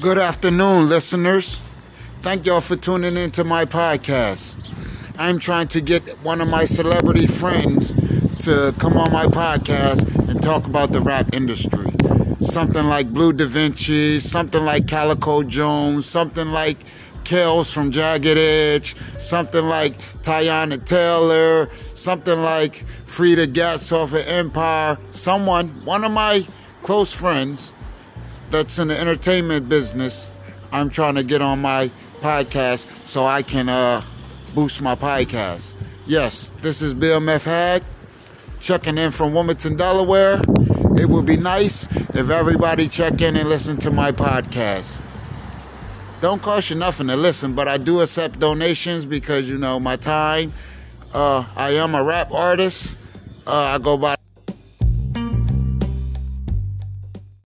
Good afternoon, listeners. Thank y'all for tuning in to my podcast. I'm trying to get one of my celebrity friends to come on my podcast and talk about the rap industry. Something like Bleu DaVinci, something like Calico Jones, something like Kels from Jagged Edge, something like Teyana Taylor, something like Freda Gatz off of Empire. Someone, one of my close friends that's in the entertainment business, I'm trying to get on my podcast so I can uh, boost my podcast. Yes, this is Bill Hag checking in from Wilmington, Delaware. It would be nice if everybody check in and listen to my podcast. Don't cost you nothing to listen, but I do accept donations because you know my time. Uh, I am a rap artist. Uh, I go by